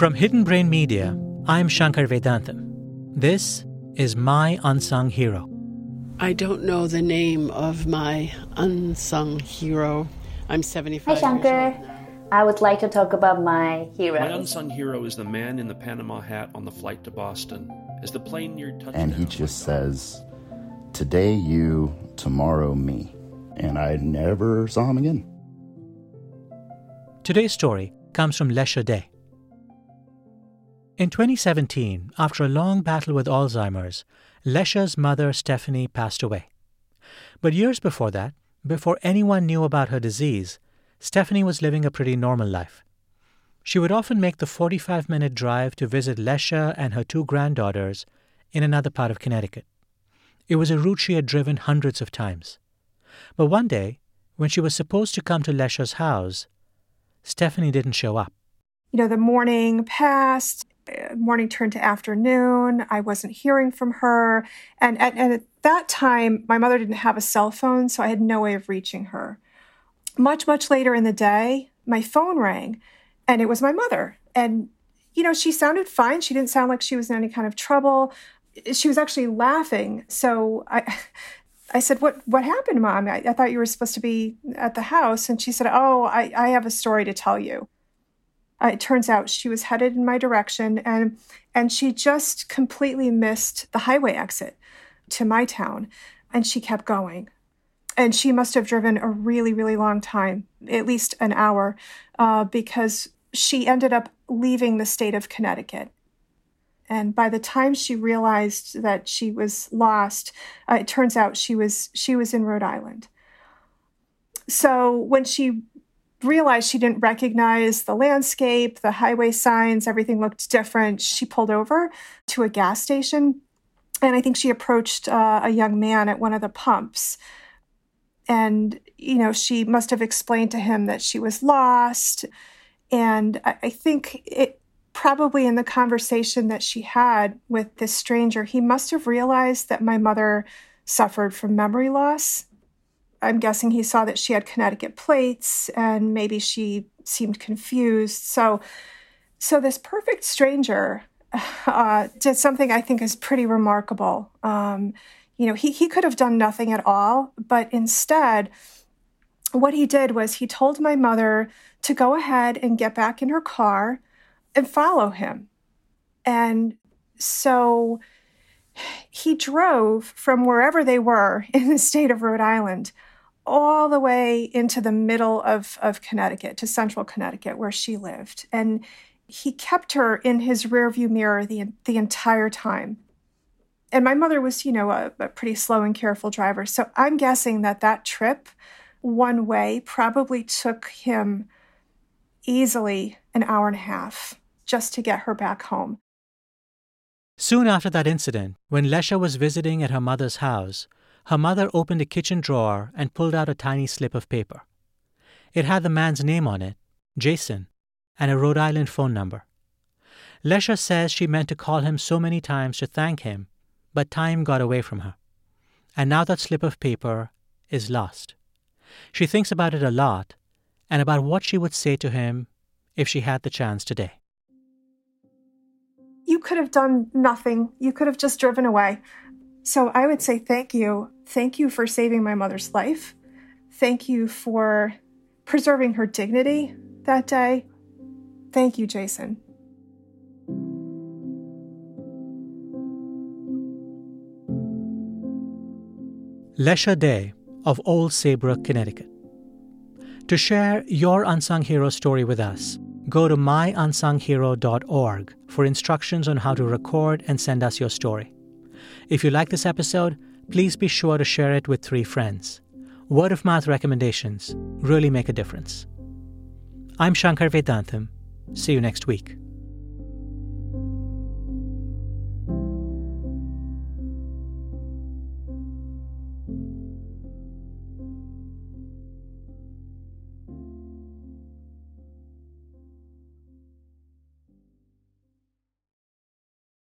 From Hidden Brain Media, I'm Shankar Vedantam. This is My Unsung Hero. I don't know the name of my unsung hero. I'm 75 Hi, Shankar. I would like to talk about my hero. My unsung hero is the man in the Panama hat on the flight to Boston. As the plane neared touchdown, and he just says, Today you, tomorrow me. And I never saw him again. Today's story comes from Lesha Day. In 2017, after a long battle with Alzheimer's, Lesha's mother, Stephanie, passed away. But years before that, before anyone knew about her disease, Stephanie was living a pretty normal life. She would often make the 45 minute drive to visit Lesha and her two granddaughters in another part of Connecticut. It was a route she had driven hundreds of times. But one day, when she was supposed to come to Lesha's house, Stephanie didn't show up. You know, the morning passed, morning turned to afternoon. I wasn't hearing from her. And at, and at that time, my mother didn't have a cell phone, so I had no way of reaching her. Much, much later in the day, my phone rang and it was my mother. And, you know, she sounded fine. She didn't sound like she was in any kind of trouble. She was actually laughing. So I, I said, "What what happened, Mom? I, I, thought you were supposed to be at the house." And she said, "Oh, I, I have a story to tell you." Uh, it turns out she was headed in my direction, and and she just completely missed the highway exit to my town, and she kept going, and she must have driven a really really long time, at least an hour, uh, because she ended up leaving the state of Connecticut. And by the time she realized that she was lost uh, it turns out she was she was in rhode island. So when she realized she didn't recognize the landscape the highway signs everything looked different. She pulled over to a gas station and i think she approached uh, a young man at one of the pumps. And you know she must have explained to him that she was lost. And I, I think it probably in the conversation that she had with this stranger, he must have realized that my mother suffered from memory loss. I'm guessing he saw that she had Connecticut plates and maybe she seemed confused. So, so this perfect stranger uh, did something I think is pretty remarkable. Um, you know, he, he could have done nothing at all, but instead, what he did was he told my mother to go ahead and get back in her car and follow him. And so he drove from wherever they were in the state of Rhode Island all the way into the middle of, of Connecticut, to central Connecticut, where she lived. And he kept her in his rearview mirror the, the entire time. And my mother was, you know, a, a pretty slow and careful driver. So I'm guessing that that trip one way probably took him easily an hour and a half just to get her back home. Soon after that incident, when Lesha was visiting at her mother's house, her mother opened a kitchen drawer and pulled out a tiny slip of paper. It had the man's name on it, Jason, and a Rhode Island phone number. Lesha says she meant to call him so many times to thank him, but time got away from her. And now that slip of paper is lost. She thinks about it a lot and about what she would say to him if she had the chance today you could have done nothing. You could have just driven away. So I would say thank you. Thank you for saving my mother's life. Thank you for preserving her dignity that day. Thank you, Jason. Lesha Day of Old Saybrook, Connecticut. To share your unsung hero story with us, go to myunsunghero.org for instructions on how to record and send us your story. If you like this episode, please be sure to share it with three friends. Word of mouth recommendations really make a difference. I'm Shankar Vedantam. See you next week.